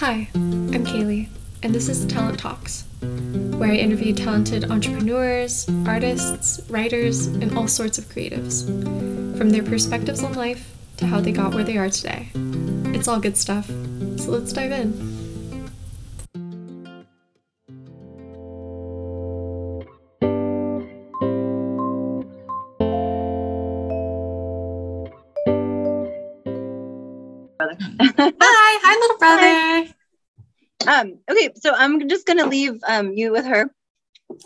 Hi, I'm Kaylee, and this is Talent Talks, where I interview talented entrepreneurs, artists, writers, and all sorts of creatives, from their perspectives on life to how they got where they are today. It's all good stuff, so let's dive in. Um, okay, so I'm just gonna leave um you with her.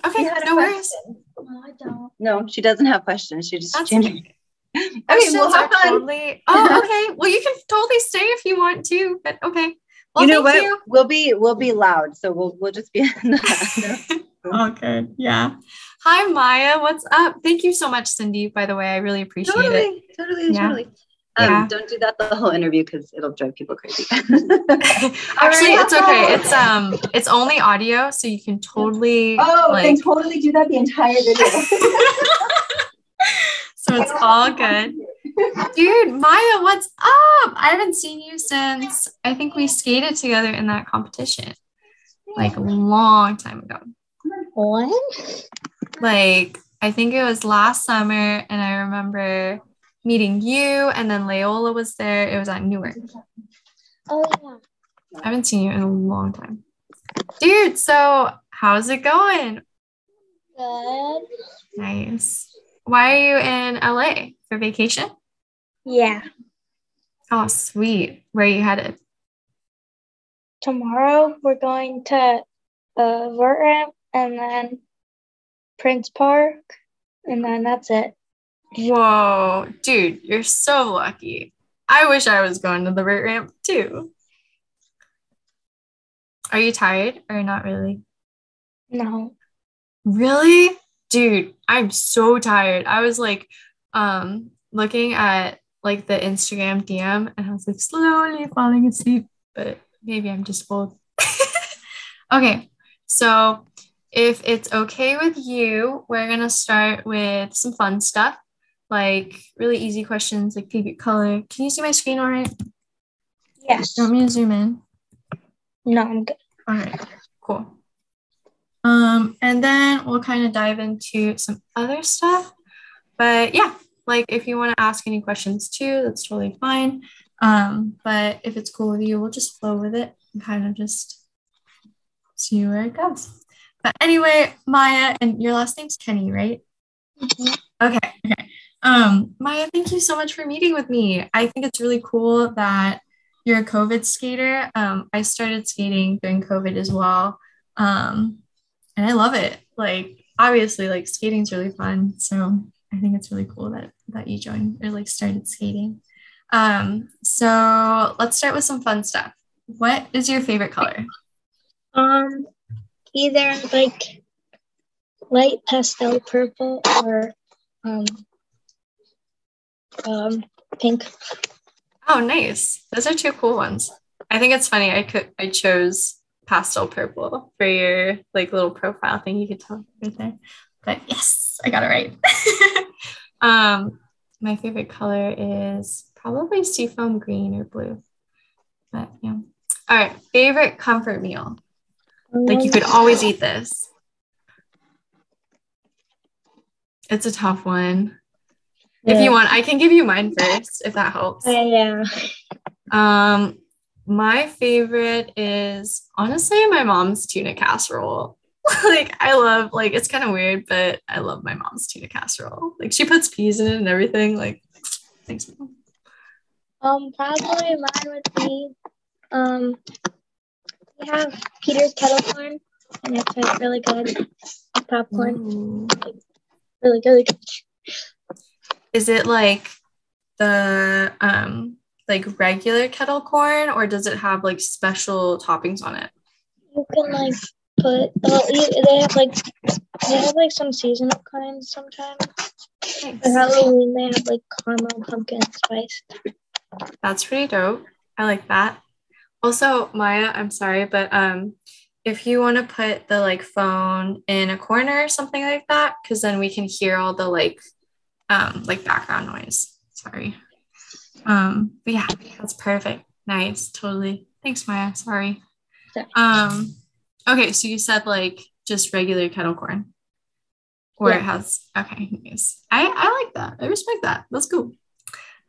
Okay, had no worries. No, I don't. No, she doesn't have questions. She just That's changed. okay. Okay, Questions well, have fun. totally. Oh, okay. Well, you can totally stay if you want to, but okay. Well, you know thank what? you. We'll be we'll be loud, so we'll we'll just be. in the- Oh, good. Yeah. Hi, Maya. What's up? Thank you so much, Cindy. By the way, I really appreciate it. totally, totally, Yeah. totally. Um, Yeah. Don't do that the whole interview because it'll drive people crazy. Actually, it's okay. It's um, it's only audio, so you can totally oh, like. then totally do that the entire video. so it's all good. Dude, Maya, what's up? I haven't seen you since I think we skated together in that competition, like a long time ago. What? like I think it was last summer, and I remember meeting you, and then Leola was there. It was at Newark. Oh yeah. I haven't seen you in a long time, dude. So how's it going? Good. Nice. Why are you in LA for vacation? Yeah. Oh, sweet. Where are you headed? Tomorrow we're going to uh Vert Ramp and then Prince Park and then that's it. Whoa, dude, you're so lucky. I wish I was going to the vert ramp too. Are you tired or not really? No. Really? Dude, I'm so tired. I was like um looking at like the Instagram DM and I was like slowly falling asleep, but maybe I'm just old. okay. So, if it's okay with you, we're going to start with some fun stuff, like really easy questions like favorite color. Can you see my screen all right? Yes. Do you want me to zoom in? No, I'm good. All right, cool. Um, and then we'll kind of dive into some other stuff. But yeah, like if you want to ask any questions too, that's totally fine. Um, but if it's cool with you, we'll just flow with it and kind of just see where it goes. But anyway, Maya, and your last name's Kenny, right? Mhm. Okay, okay. Um, Maya, thank you so much for meeting with me. I think it's really cool that you're a COVID skater. Um, I started skating during COVID as well. Um, and I love it. Like obviously, like skating's really fun. So I think it's really cool that that you joined or like started skating. Um, so let's start with some fun stuff. What is your favorite color? Um either like light pastel purple or um um pink. Oh, nice. Those are two cool ones. I think it's funny. I could I chose pastel purple for your like little profile thing. You could tell right there. But yes, I got it right. um, my favorite color is probably seafoam green or blue. But yeah. All right. Favorite comfort meal. Like you could always eat this. It's a tough one. If you want, I can give you mine first if that helps. Uh, yeah. Um, my favorite is honestly my mom's tuna casserole. like I love like it's kind of weird, but I love my mom's tuna casserole. Like she puts peas in it and everything. Like thanks, mom. Um, probably mine would be, um, we have Peter's kettle corn, and it's like really good popcorn, Ooh. really really good. Is it like the um like regular kettle corn or does it have like special toppings on it? You can like put, well, they have like, they have like some seasonal kinds sometimes. For Halloween, they have like caramel pumpkin spice. That's pretty dope. I like that. Also, Maya, I'm sorry, but um, if you want to put the like phone in a corner or something like that, because then we can hear all the like um like background noise. Sorry. Um, but yeah, that's perfect. Nice, totally. Thanks, Maya. Sorry. Um, okay, so you said like just regular kettle corn. Or it has okay, nice. I, I like that. I respect that. That's cool.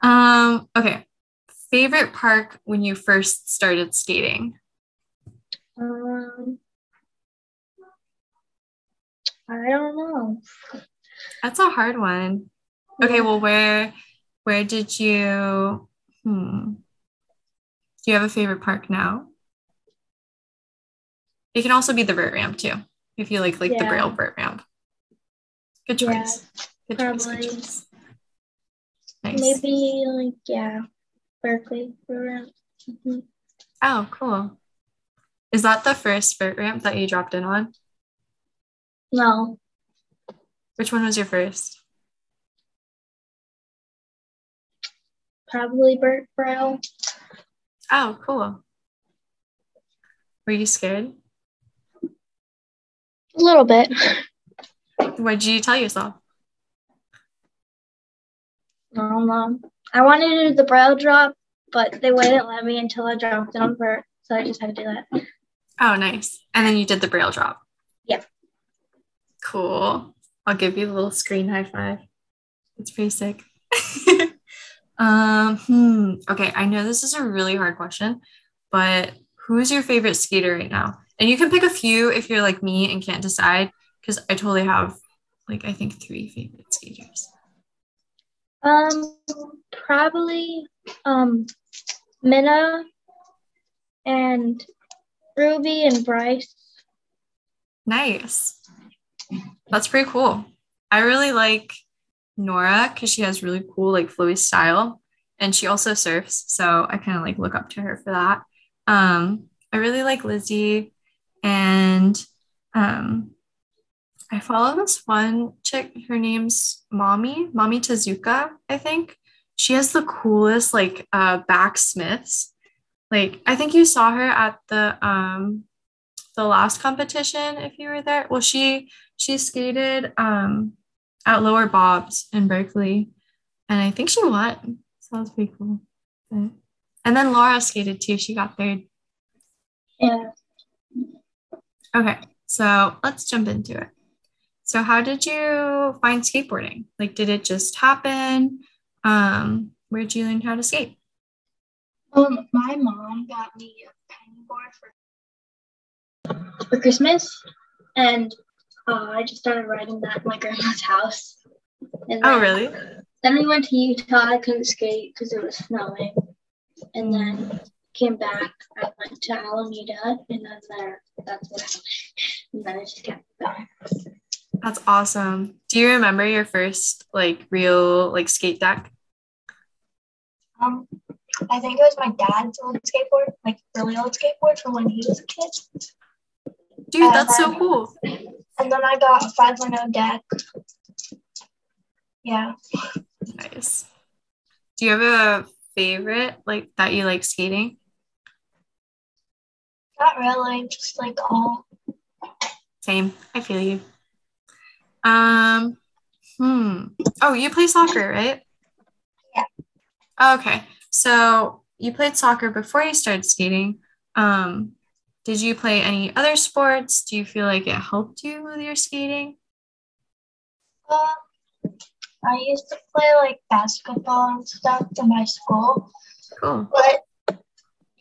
Um, okay. Favorite park when you first started skating? Um, I don't know. That's a hard one. Okay, well, where where did you hmm. Do you have a favorite park now? It can also be the vert ramp too, if you like like the braille vert ramp. Good Yeah, choice. Good choice. Good choice. Nice. maybe like yeah, Berkeley. around- Mhm. Oh, cool. Is that the first vert ramp that you dropped in on? No, Which one was your first? Probably burnt Brow. Oh, cool. Were you scared? A little bit. What did you tell yourself? I don't. I wanted to do the Braille drop, but they wouldn't let me until I dropped it on vert, so I just had to do that. Oh, nice. And then you did the braille drop. Yeah. Cool. I'll give you a little screen high five. It's pretty sick. Um, hmm. Okay, I know this is a really hard question, but who's your favorite skater right now? And you can pick a few if you're like me and can't decide, because I totally have like I think three favorite skaters. Um, probably um, Minna and Ruby and Bryce. Nice. That's pretty cool. I really like Nora because she has really cool, like flowy style. And she also surfs. So I kind of like look up to her for that. Um, I really like Lizzie. And um, I follow this one chick. Her name's Mami, Mami Tezuka, I think. She has the coolest like uh backsmiths. Like I think you saw her at the um the last competition if you were there. Well, she she skated um at Lower Bob's in Berkeley, and I think she won. So that was pretty cool. But- And then Laura skated too. She got third. Yeah. Okay, so let's jump into it. So, how did you find skateboarding? Like, did it just happen? Um, where did you learn how to skate? Um, my mom got me a penny board for for Christmas, and uh, I just started riding that at my grandma's house. And Oh, then- really? Then we went to Utah. I couldn't skate because it was snowing, and then came back. I went to Alameda, and then there, that's what. I, and then I just kept going. That's awesome. Do you remember your first like real like skate deck? Um, I think it was my dad's old skateboard, like really old skateboard from when he was a kid. Dude, that's so cool. And then I got a 5.0 deck. Yeah. Nice. Do you have a favorite like that you like skating? Not really, just like all. Same. I feel you. Um, hmm. Oh, you play soccer, right? Yeah. Okay. So you played soccer before you started skating. Um, did you play any other sports? Do you feel like it helped you with your skating? Um, I used to play like basketball and stuff in my school, Cool. but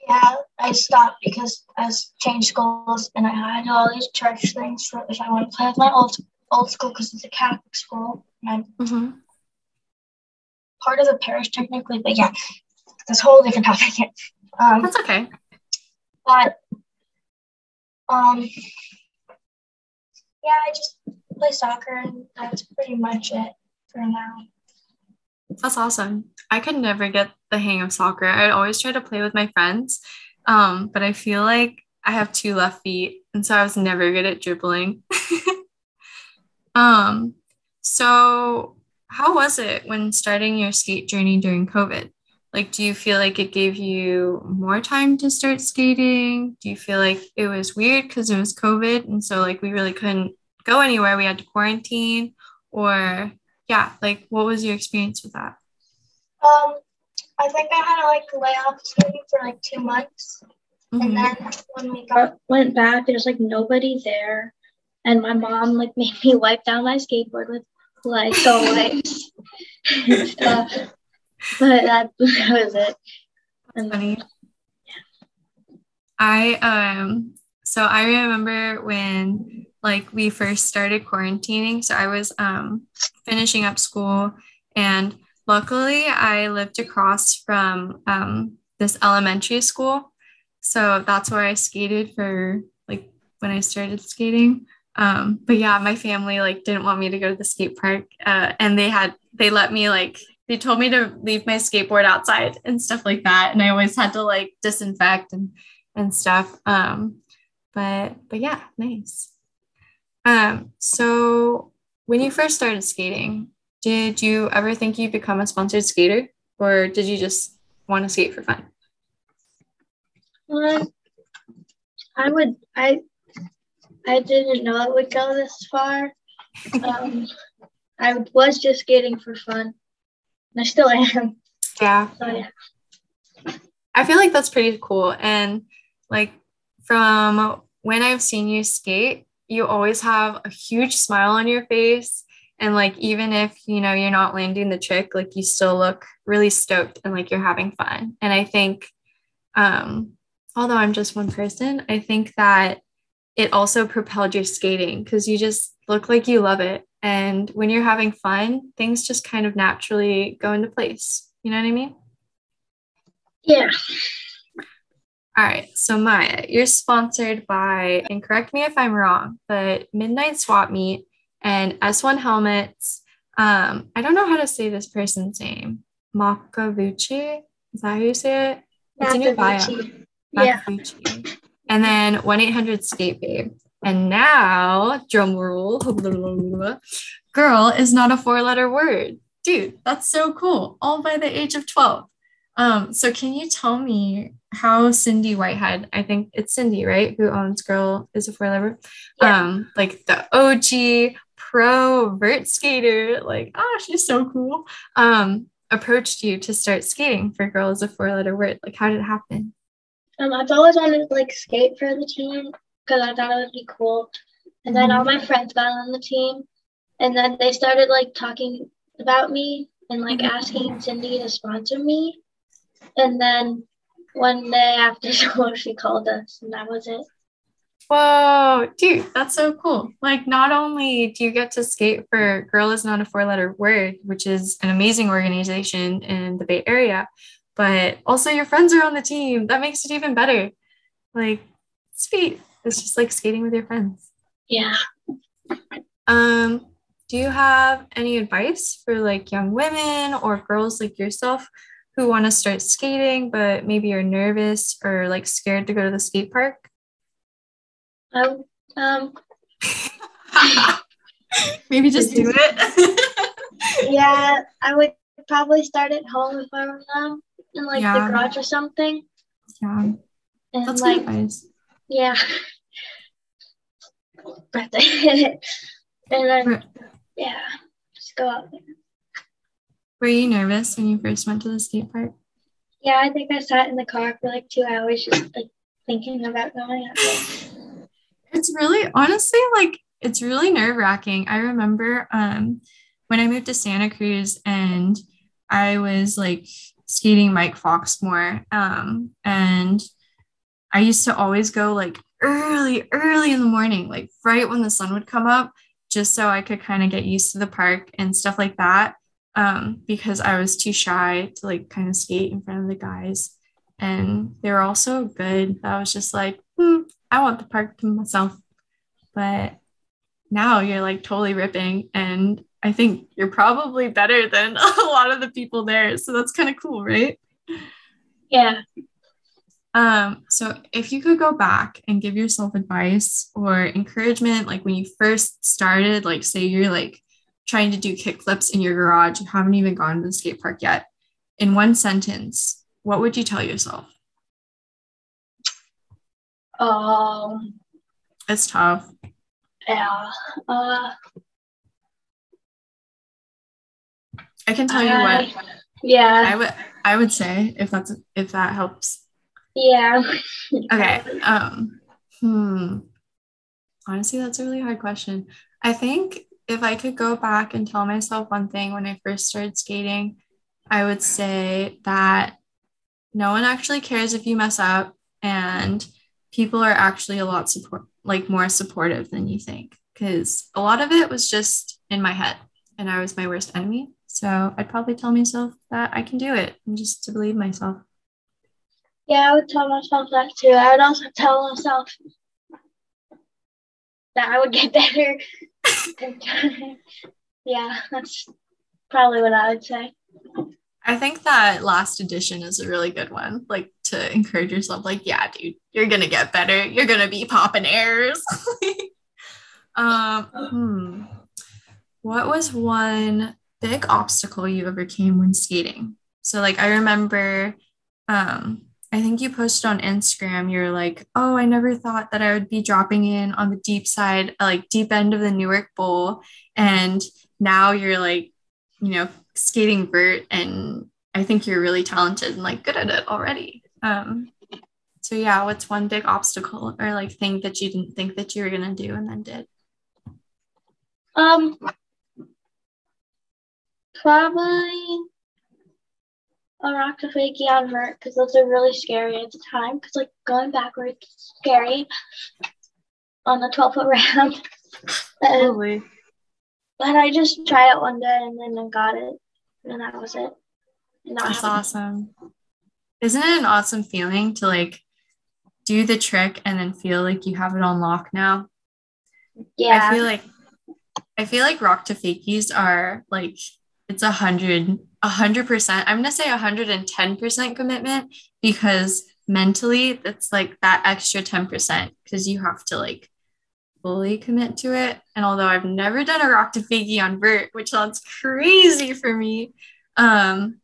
yeah, I stopped because I changed schools and I had all these church things for if I want to play with my old old school because it's a Catholic school and I'm hmm part of the parish technically, but yeah, this whole different topic. Um, That's okay. but um, yeah, I just play soccer and that's pretty much it for now. That's awesome. I could never get the hang of soccer. I'd always try to play with my friends, um, but I feel like I have two left feet, and so I was never good at dribbling. um, so how was it when starting your skate journey during COVID? Like, do you feel like it gave you more time to start skating? Do you feel like it was weird because it was COVID, and so like we really couldn't go anywhere? We had to quarantine, or yeah, like what was your experience with that? Um, I think I had to like lay off skating for like two months And Mhm. then when we got went back, there's like nobody there, and my mom like made me wipe down my skateboard with like go wipes and stuff. But that, that was it. And funny. Yeah. I um so I remember when like we first started quarantining. So I was um finishing up school and luckily I lived across from um this elementary school. So that's where I skated for like when I started skating. Um, but yeah, my family like didn't want me to go to the skate park. Uh, and they had they let me like they told me to leave my skateboard outside and stuff like that. And I always had to like disinfect and and stuff. Um, but but yeah, nice. Um, so when you first started skating, did you ever think you'd become a sponsored skater, or did you just want to skate for fun? Um, I would I I didn't know it would go this far. Um, I was just skating for fun. And I still am. Yeah. So yeah. I feel like that's pretty cool. And like from when I've seen you skate, you always have a huge smile on your face. And like even if you know you're not landing the trick, like you still look really stoked and like you're having fun. And I think um although I'm just one person, I think that it also propelled your skating because you just look like you love it. And when you're having fun, things just kind of naturally go into place. You know what I mean? Yeah. All right. So, Maya, you're sponsored by, and correct me if I'm wrong, but Midnight Swap Meet and S1 Helmets. Um, I don't know how to say this person's name. Makavuchi? Is that how you say it? It's in your bio. Makavuchi. Yeah. And then 1 800 Skate Babe. And now, drum roll, girl is not a four letter word. Dude, that's so cool. All by the age of 12. Um, so can you tell me how Cindy Whitehead, I think it's Cindy, right? Who owns Girl is a four letter, Yeah. um, like the OG pro vert skater, like, oh, she's so cool. Um, approached you to start skating for Girl is a four letter word. Like, how did it happen? Um, I've always wanted to like skate for the team because I thought it would be cool. And then all my friends got on the team, and then they started like talking about me and like Mhm. asking Cindy to sponsor me. And then one day after school, she called us, and that was it. Whoa, dude, that's so cool. Like, not only do you get to skate for Girl is Not a Four Letter Word, which is an amazing organization in the Bay Area, but also your friends are on the team. That makes it even better. Like, sweet. It's just like skating with your friends. Yeah. Um, do you have any advice for like young women or girls like yourself who want to start skating, but maybe you're nervous or like scared to go to the skate park? I, um. maybe just do it. Yeah, I would probably start at home if I were them, in like Yeah. the garage or something. yeah, And that's like, good advice. yeah. It. and then, yeah, just go out there. were you nervous when you first went to the skate park? Yeah, I think I sat in the car for like two hours just like thinking about going out there. It's really honestly like it's really nerve wracking. I remember um when I moved to Santa Cruz and I was like skating Mike Foxmore. Um and I used to always go like early, early in the morning, like right when the sun would come up, just so I could kind of get used to the park and stuff like that. Um, because I was too shy to like kind of skate in front of the guys. And they were all so good that I was just like, hmm, I want the park to myself. But now you're like totally ripping. And I think you're probably better than a lot of the people there. So that's kind of cool, right? Yeah. Um, so if you could go back and give yourself advice or encouragement, like when you first started, like say you're like trying to do kick flips in your garage, you haven't even gone to the skate park yet. In one sentence, what would you tell yourself? Um. It's tough. Yeah. Uh. I can tell you what Yeah. I would I would say if that's if that helps. Yeah. Okay. Um, hmm. Honestly, that's a really hard question. I think if I could go back and tell myself one thing when I first started skating, I would say that no one actually cares if you mess up and people are actually a lot support like more supportive than you think because a lot of it was just in my head and I was my worst enemy. So I'd probably tell myself that I can do it and just to believe myself. Yeah, I would tell myself that too. I would also tell myself that I would get better. yeah, that's probably what I would say. I think that last edition is a really good one. Like to encourage yourself, like, yeah, dude, you're gonna get better. You're gonna be popping airs. um, hmm. What was one big obstacle you overcame when skating? So, like, I remember, um, I think you posted on Instagram, you're like, oh, I never thought that I would be dropping in on the deep side, like deep end of the Newark Bowl. And now you're like, you know, skating vert and I think you're really talented and like good at it already. Um, so yeah, what's one big obstacle or like thing that you didn't think that you were gonna do and then did? Um, probably a rock to fakie on vert because those are really scary at the time. Because like going backwards is scary on the 12 foot ramp. Totally. But I just tried it one day and then I got it, and that was it. That's awesome. Isn't it an awesome feeling to like do the trick and then feel like you have it on lock now? Yeah. I feel like I feel like rock to fakies are like it's a hundred, a hundred percent. I'm gonna say a hundred and ten percent commitment because mentally that's like that extra 10% because you have to like fully commit to it. And although I've never done a rock to fakie on vert, which sounds crazy for me, um,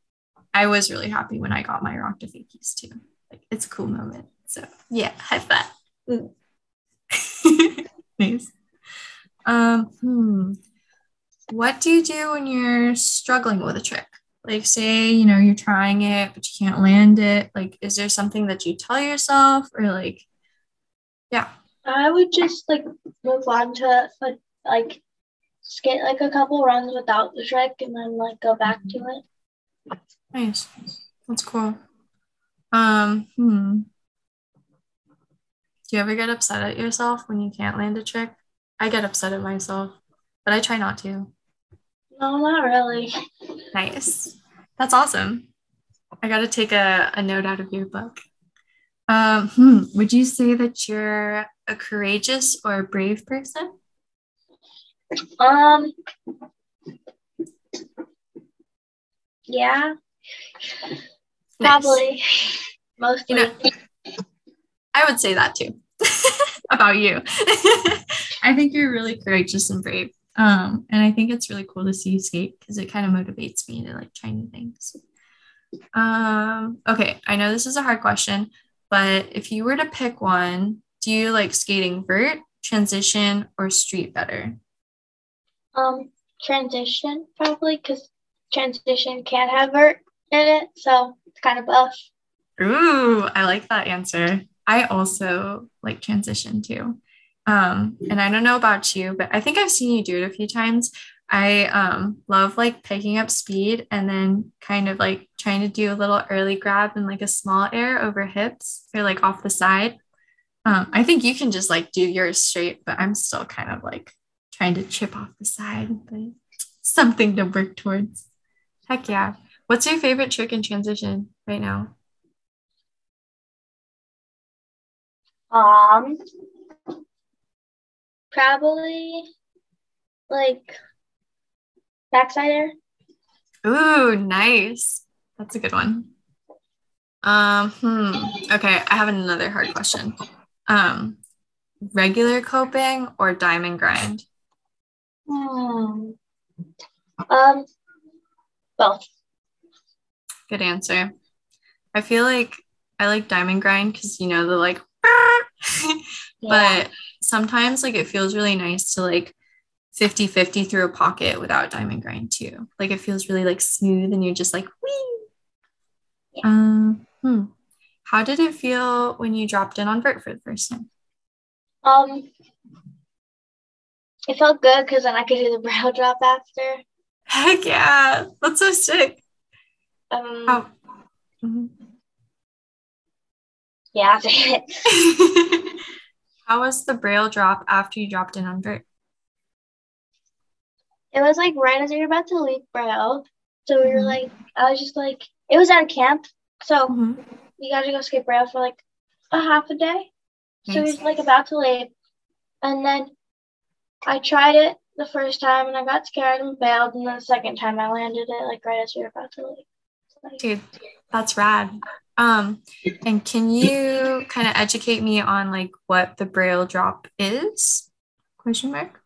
I was really happy when I got my rock to fakies too. Like it's a cool moment. So yeah, high five. nice. Um, hmm. What do you do when you're struggling with a trick? Like, say, you know, you're trying it, but you can't land it. Like, is there something that you tell yourself, or like, yeah, I would just like move on to like, like skate like a couple runs without the trick and then like go back to it. nice. That's cool. Um, hmm. Do you ever get upset at yourself when you can't land a trick? I get upset at myself, but I try not to. No, not really. Nice. That's awesome. I got to take a, a note out of your book. Um, hmm, would you say that you're a courageous or a brave person? Um. Yeah, Nice. probably. Mostly. You know, I would say that too about you. I think you're really courageous and brave. Um, and I think it's really cool to see you skate because it kind of motivates me to like try new things. Um, okay, I know this is a hard question, but if you were to pick one, do you like skating vert, transition, or street better? Um, transition probably because transition can't have vert in it, so it's kind of both. Ooh, I like that answer. I also like transition too. Um, and I don't know about you, but I think I've seen you do it a few times. I um, love like picking up speed and then kind of like trying to do a little early grab and like a small air over hips or like off the side. Um, I think you can just like do yours straight, but I'm still kind of like trying to chip off the side, but something to work towards. Heck yeah. What's your favorite trick in transition right now? Um, probably like backside air. Ooh, nice. That's a good one. Um, hmm. Okay, I have another hard question. Um, regular coping or diamond grind? Hmm. Um, both. Good answer. I feel like I like diamond grind because you know the like, but sometimes like it feels really nice to like 50 50 through a pocket without diamond grind too. Like it feels really like smooth and you're just like, wee. Um, hmm. how did it feel when you dropped in on vert for the first time? Um, it felt good because then I could do the brow drop after. Heck yeah, that's so sick. Um, How? Mhm. yeah. How was the braille drop after you dropped in under? It was like right as we were about to leave braille, so we were Mhm. like, I was just like, it was at a camp, so Mhm. we got to go skate braille for like a half a day. So we was like about to leave, and then I tried it the first time and I got scared and bailed, and then the second time I landed it like right as we were about to leave. Like, Dude, that's rad. Um, and can you kind of educate me on like what the braille drop is? Question mark.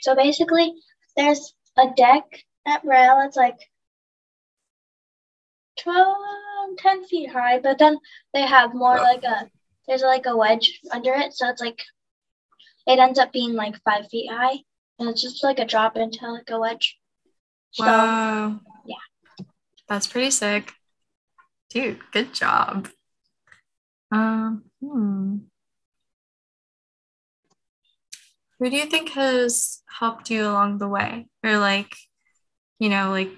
So basically, there's a deck at Braille. It's like 12, 10 feet high, but then they have more Wow. like a there's like a wedge under it, so it's like it ends up being like five feet high, and it's just like a drop into like a wedge. So Wow. yeah. That's pretty sick. Dude, good job. Um, hmm. Who do you think has helped you along the way? Or like, you know, like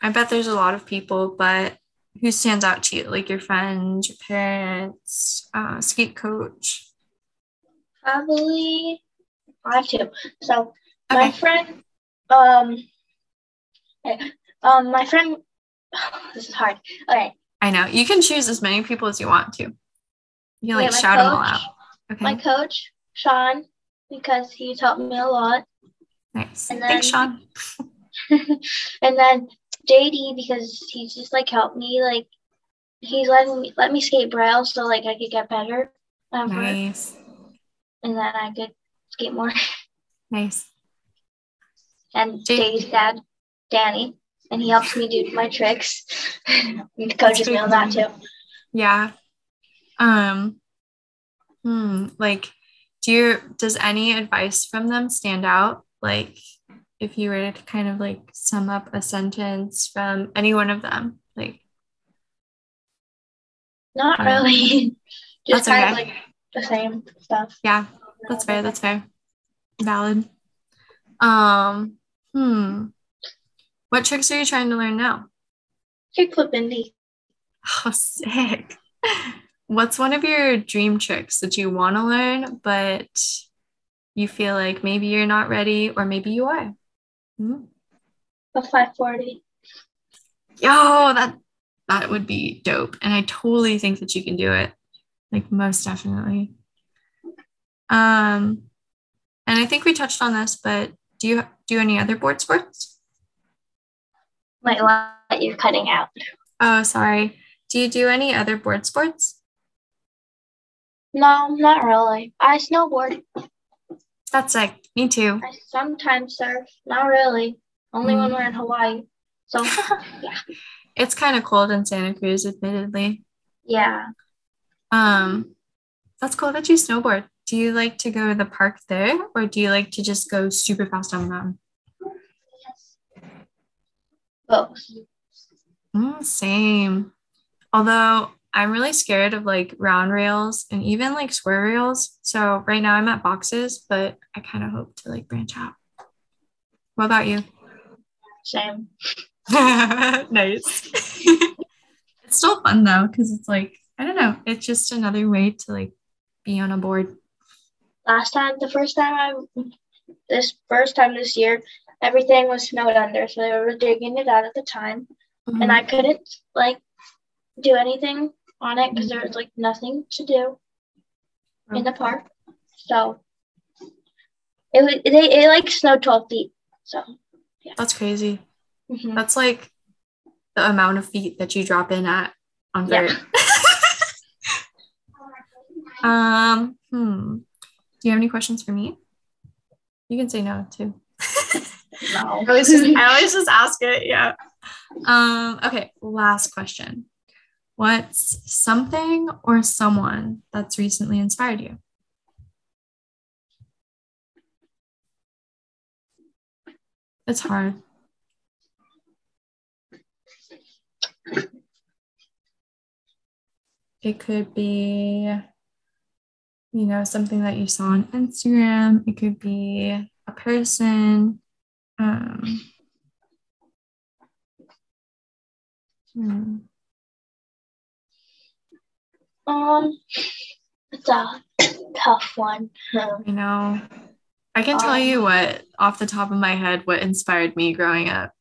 I bet there's a lot of people, but who stands out to you? Like your friends, your parents, uh, skate coach. probably I have two. So my friend, um, um, my friend, this is hard. Okay, I know. You can choose as many people as you want to. You can like Yeah, shout them all out. Okay. my coach Sean, because he's helped me a lot. nice. and Thanks, then- Sean. and then JD because he's just like helped me like he's letting me let me skate braille so like I could get better um, Nice. and then I could skate more Nice. and J- JD's dad Danny and he helps me do my tricks he coaches me on that too Yeah. Um hmm, like do you does any advice from them stand out? Like if you were to kind of like sum up a sentence from any one of them, like not Um, really just that's kind of like the same stuff yeah, that's fair, that's fair. Valid. Um hmm. What tricks are you trying to learn now? kickflip indie Oh, sick. What's one of your dream tricks that you want to learn, but you feel like maybe you're not ready or maybe you are? Hmm? a 540 Yo, that that would be dope. And I totally think that you can do it. Like most definitely. Um and I think we touched on this, but do you do any other board sports? Might what you're cutting out Oh, sorry. Do you do any other board sports? no not really I snowboard That's like me too. I sometimes surf, not really. Only when Mm. we're in Hawaii. So yeah. It's kind of cold in Santa Cruz, admittedly. yeah. Um, that's cool that you snowboard. Do you like to go to the park there, or do you like to just go super fast on the mountain? Both. Mm, same. Although I'm really scared of like round rails and even like square rails. So right now I'm at boxes, but I kind of hope to like branch out. What about you? Same. nice. it's still fun though, because it's like, I don't know, it's just another way to like be on a board. Last time, the first time I, this first time this year, everything was snowed under, so they were digging it out at the time, and I couldn't like do anything on it because there was like nothing to do in the park. So it was they it like snowed twelve feet. So yeah, That's crazy. mhm. That's like the amount of feet that you drop in at on Yeah. vert. um, hmm. Do you have any questions for me? You can say no too. No. I always just, I always just ask it. Yeah. Um, okay, last question. What's something or someone that's recently inspired you? It's hard. it could be, you know, something that you saw on Instagram. It could be a person. Um, hmm. Um, it's a tough one. I know. I can tell you um, what, off the top of my head, what inspired me growing up.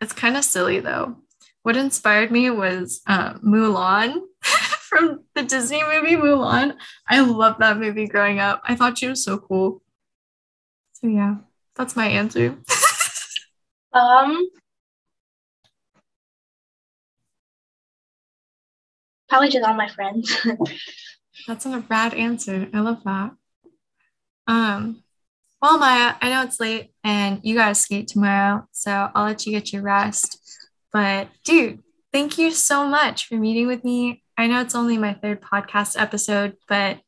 It's kind of silly though. What inspired me was uh, Mulan from the Disney movie Mulan. I love that movie growing up. I thought she was so cool. So yeah, that's my answer. um, probably just all my friends. that's a rad answer. I love that. Um, well, Maya, I know it's late and you gotta skate tomorrow, so I'll let you get your rest. But dude, thank you so much for meeting with me. I know it's only my third podcast episode, but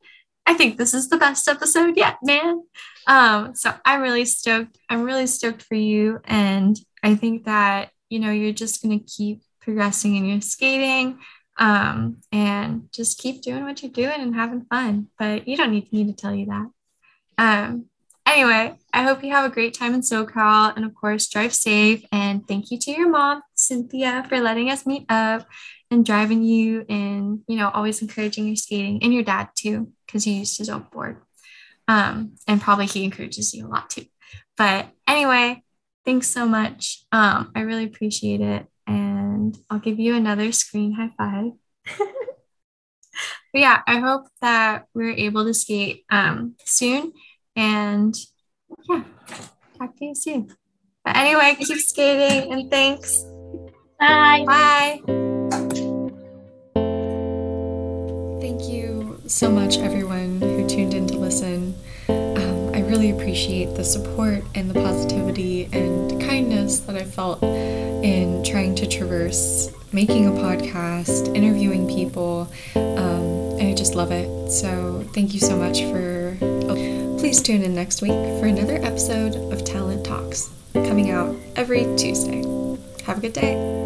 I think this is the best episode yet, man. Um, so I'm really stoked. I'm really stoked for you. And I think that, you know, you're just gonna keep progressing in your skating um, and just keep doing what you're doing and having fun. But you don't need me to tell you that. Um, anyway, I hope you have a great time in SoCal and, of course, drive safe. And thank you to your mom, Cynthia, for letting us meet up and driving you and, you know, always encouraging your skating and your dad too, because he used his own board. Um, and probably he encourages you a lot too. But anyway, thanks so much. Um, I really appreciate it. And I'll give you another screen high five. yeah, I hope that we're able to skate um, soon and yeah, talk to you soon. But anyway, keep skating and thanks. Bye. Bye. Thank you so much, everyone who tuned in to listen. Um, I really appreciate the support and the positivity and kindness that I felt in trying to traverse making a podcast, interviewing people, um, and I just love it. So, thank you so much for. Please tune in next week for another episode of Talent Talks, coming out every Tuesday. Have a good day.